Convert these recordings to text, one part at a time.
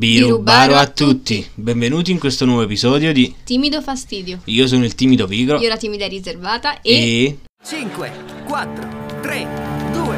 Birubaro a tutti, benvenuti in questo nuovo episodio di Timido fastidio. Io sono il timido pigro Io la timida riservata e... e 5, 4, 3, 2.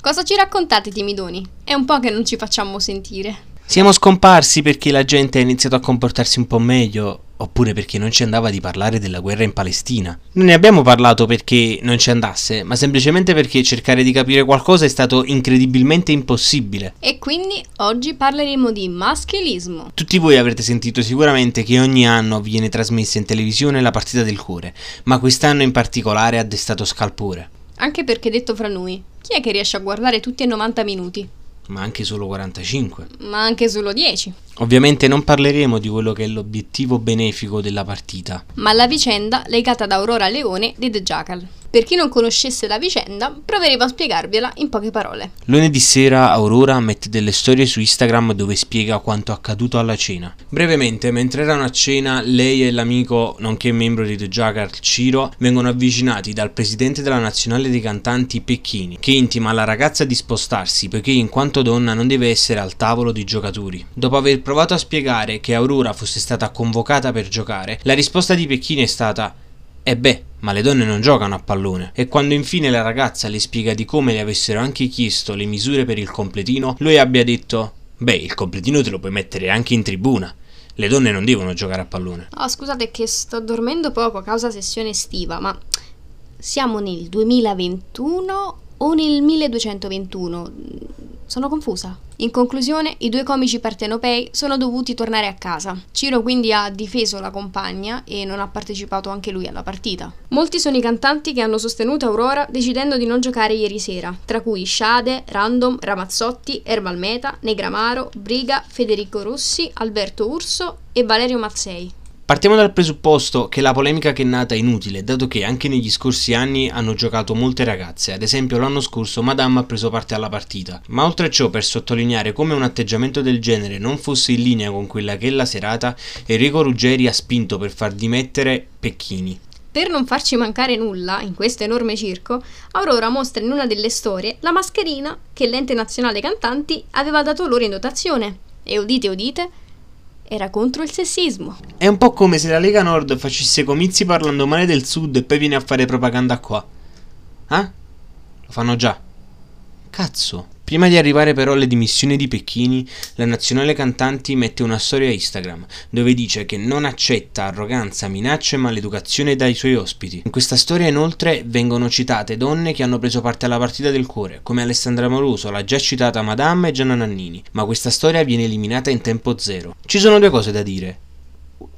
Cosa ci raccontate timidoni? È un po' che non ci facciamo sentire. siamo scomparsi perché la gente ha iniziato a comportarsi un po' meglio oppure perché non ci andava di parlare della guerra in Palestina. Non ne abbiamo parlato perché non ci andasse, ma semplicemente perché cercare di capire qualcosa è stato incredibilmente impossibile. E quindi oggi parleremo di maschilismo. Tutti voi avrete sentito sicuramente che ogni anno viene trasmessa in televisione la partita del cuore, ma quest'anno in particolare ha destato scalpore. Anche perché detto fra noi, chi è che riesce a guardare tutti e 90 minuti? Ma anche solo 45. Ma anche solo 10. Ovviamente non parleremo di quello che è l'obiettivo benefico della partita. Ma la vicenda legata ad Aurora Leone di The Jackal. Per chi non conoscesse la vicenda, proveremo a spiegarvela in poche parole. Lunedì sera Aurora mette delle storie su Instagram dove spiega quanto accaduto alla cena. Brevemente, mentre erano a cena, lei e l'amico, nonché membro di The Jackal, Ciro, vengono avvicinati dal presidente della nazionale dei cantanti Pecchini, che intima alla ragazza di spostarsi poiché in quanto donna non deve essere al tavolo dei giocatori. Dopo aver provato a spiegare che Aurora fosse stata convocata per giocare, la risposta di Pecchini è stata e beh, ma le donne non giocano a pallone. E quando infine la ragazza le spiega di come le avessero anche chiesto le misure per il completino, lui abbia detto: Beh, il completino te lo puoi mettere anche in tribuna. Le donne non devono giocare a pallone. Oh, scusate che sto dormendo poco a causa sessione estiva, ma siamo nel 2021 o nel 1221? Sono confusa. In conclusione, i due comici partenopei sono dovuti tornare a casa. Ciro quindi ha difeso la compagna e non ha partecipato anche lui alla partita. Molti sono i cantanti che hanno sostenuto Aurora decidendo di non giocare ieri sera, tra cui Shade, Random, Ramazzotti, Ermal Meta, Negramaro, Briga, Federico Rossi, Alberto Urso e Valerio Mazzei. Partiamo dal presupposto che la polemica che è nata è inutile, dato che anche negli scorsi anni hanno giocato molte ragazze, ad esempio l'anno scorso Madame ha preso parte alla partita. Ma oltre a ciò, per sottolineare come un atteggiamento del genere non fosse in linea con quella che è la serata, Enrico Ruggeri ha spinto per far dimettere Pecchini. Per non farci mancare nulla in questo enorme circo, Aurora mostra in una delle storie la mascherina che l'ente nazionale cantanti aveva dato loro in dotazione. E udite udite, era contro il sessismo. È un po' come se la Lega Nord facesse comizi parlando male del Sud e poi viene a fare propaganda qua. Eh? Lo fanno già. Cazzo. Prima di arrivare però alle dimissioni di Pecchini, la nazionale cantanti mette una storia a Instagram dove dice che non accetta arroganza, minacce e maleducazione dai suoi ospiti. In questa storia inoltre vengono citate donne che hanno preso parte alla partita del cuore, come Alessandra Moroso, la già citata Madame e Gianna Nannini, ma questa storia viene eliminata in tempo zero. Ci sono due cose da dire.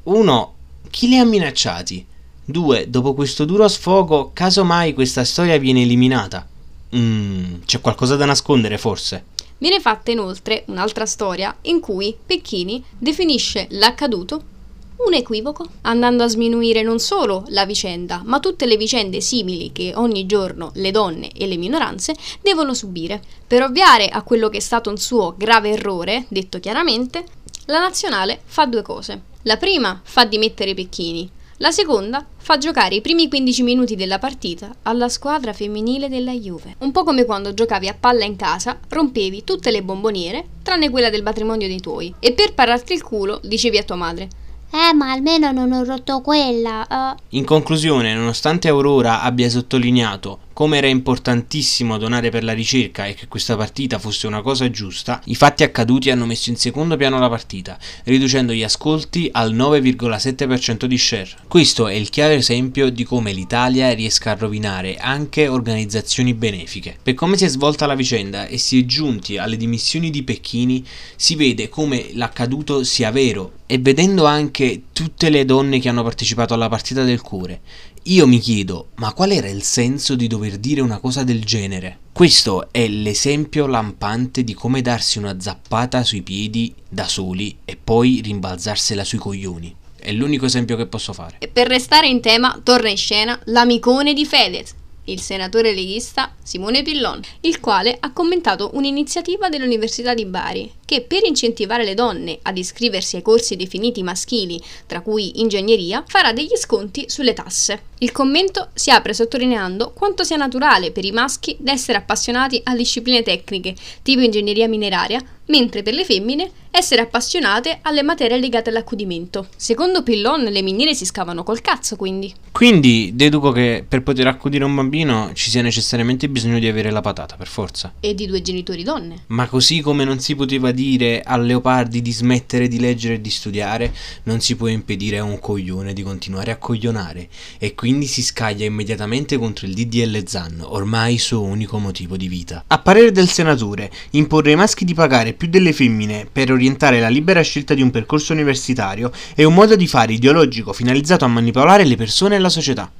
Uno, chi li ha minacciati? Due, dopo questo duro sfogo, casomai questa storia viene eliminata. Mmm, c'è qualcosa da nascondere forse. Viene fatta inoltre un'altra storia in cui Pecchini definisce l'accaduto un equivoco, andando a sminuire non solo la vicenda, ma tutte le vicende simili che ogni giorno le donne e le minoranze devono subire. Per ovviare a quello che è stato un suo grave errore, detto chiaramente, la nazionale fa due cose. La prima fa dimettere Pecchini, la seconda fa giocare i primi 15 minuti della partita alla squadra femminile della Juve. Un po' come quando giocavi a palla in casa, rompevi tutte le bomboniere, tranne quella del matrimonio dei tuoi, e per pararti il culo dicevi a tua madre Eh, ma almeno non ho rotto quella. eh." In conclusione, nonostante Aurora abbia sottolineato come era importantissimo donare per la ricerca e che questa partita fosse una cosa giusta, i fatti accaduti hanno messo in secondo piano la partita, riducendo gli ascolti al 9,7% di share. Questo è il chiaro esempio di come l'Italia riesca a rovinare anche organizzazioni benefiche. Per come si è svolta la vicenda e si è giunti alle dimissioni di Pecchini, si vede come l'accaduto sia vero e vedendo anche tutte le donne che hanno partecipato alla partita del cuore, io mi chiedo, ma qual era il senso di dover dire una cosa del genere? Questo è l'esempio lampante di come darsi una zappata sui piedi da soli e poi rimbalzarsela sui coglioni. È l'unico esempio che posso fare. E per restare in tema, torna in scena l'amicone di Fedez, il senatore leghista Simone Pillon, il quale ha commentato un'iniziativa dell'Università di Bari che per incentivare le donne ad iscriversi ai corsi definiti maschili, tra cui ingegneria, farà degli sconti sulle tasse. Il commento si apre sottolineando quanto sia naturale per i maschi essere appassionati a discipline tecniche, tipo ingegneria mineraria, mentre per le femmine essere appassionate alle materie legate all'accudimento. Secondo Pillon le miniere si scavano col cazzo, quindi. Quindi deduco che per poter accudire un bambino ci sia necessariamente bisogno di avere la patata, per forza. E di due genitori donne. Ma così come non si poteva dire a Leopardi di smettere di leggere e di studiare, non si può impedire a un coglione di continuare a coglionare e quindi si scaglia immediatamente contro il DDL Zan, ormai suo unico motivo di vita. A parere del senatore, imporre ai maschi di pagare più delle femmine per orientare la libera scelta di un percorso universitario è un modo di fare ideologico finalizzato a manipolare le persone e la società.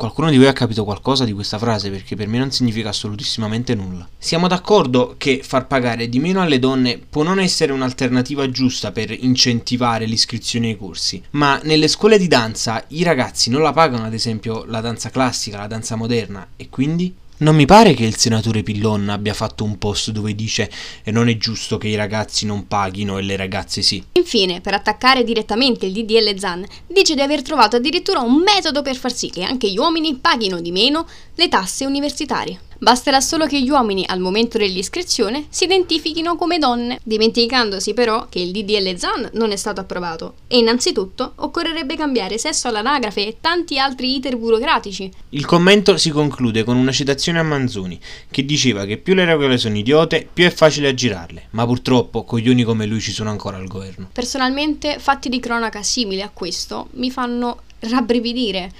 Qualcuno di voi ha capito qualcosa di questa frase perché per me non significa assolutissimamente nulla. Siamo d'accordo che far pagare di meno alle donne può non essere un'alternativa giusta per incentivare l'iscrizione ai corsi, ma nelle scuole di danza i ragazzi non la pagano ad esempio la danza classica, la danza moderna e quindi non mi pare che il senatore Pillon abbia fatto un post dove dice e non è giusto che i ragazzi non paghino e le ragazze sì. Infine, per attaccare direttamente il DDL Zan, dice di aver trovato addirittura un metodo per far sì che anche gli uomini paghino di meno le tasse universitarie. Basterà solo che gli uomini al momento dell'iscrizione si identifichino come donne, dimenticandosi però che il DDL ZAN non è stato approvato e innanzitutto occorrerebbe cambiare sesso all'anagrafe e tanti altri iter burocratici. Il commento si conclude con una citazione a Manzoni che diceva che più le regole sono idiote più è facile aggirarle, ma purtroppo coglioni come lui ci sono ancora al governo. Personalmente fatti di cronaca simili a questo mi fanno rabbrividire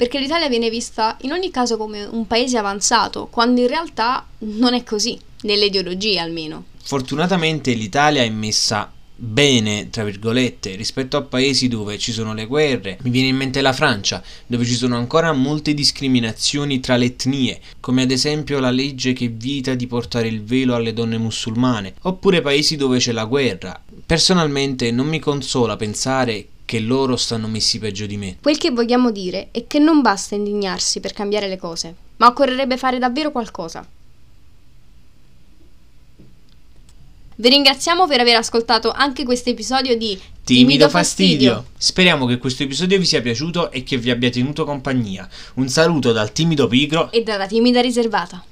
perché l'Italia viene vista in ogni caso come un paese avanzato, quando in realtà non è così, nelle ideologie almeno. Fortunatamente l'Italia è messa bene, tra virgolette, rispetto a paesi dove ci sono le guerre. Mi viene in mente la Francia, dove ci sono ancora molte discriminazioni tra le etnie, come ad esempio la legge che vieta di portare il velo alle donne musulmane, oppure paesi dove c'è la guerra. Personalmente non mi consola pensare che loro stanno messi peggio di me. Quel che vogliamo dire è che non basta indignarsi per cambiare le cose, ma occorrerebbe fare davvero qualcosa. Vi ringraziamo per aver ascoltato anche questo episodio di Timido, fastidio. Speriamo che questo episodio vi sia piaciuto e che vi abbia tenuto compagnia. Un saluto dal timido pigro e dalla timida riservata.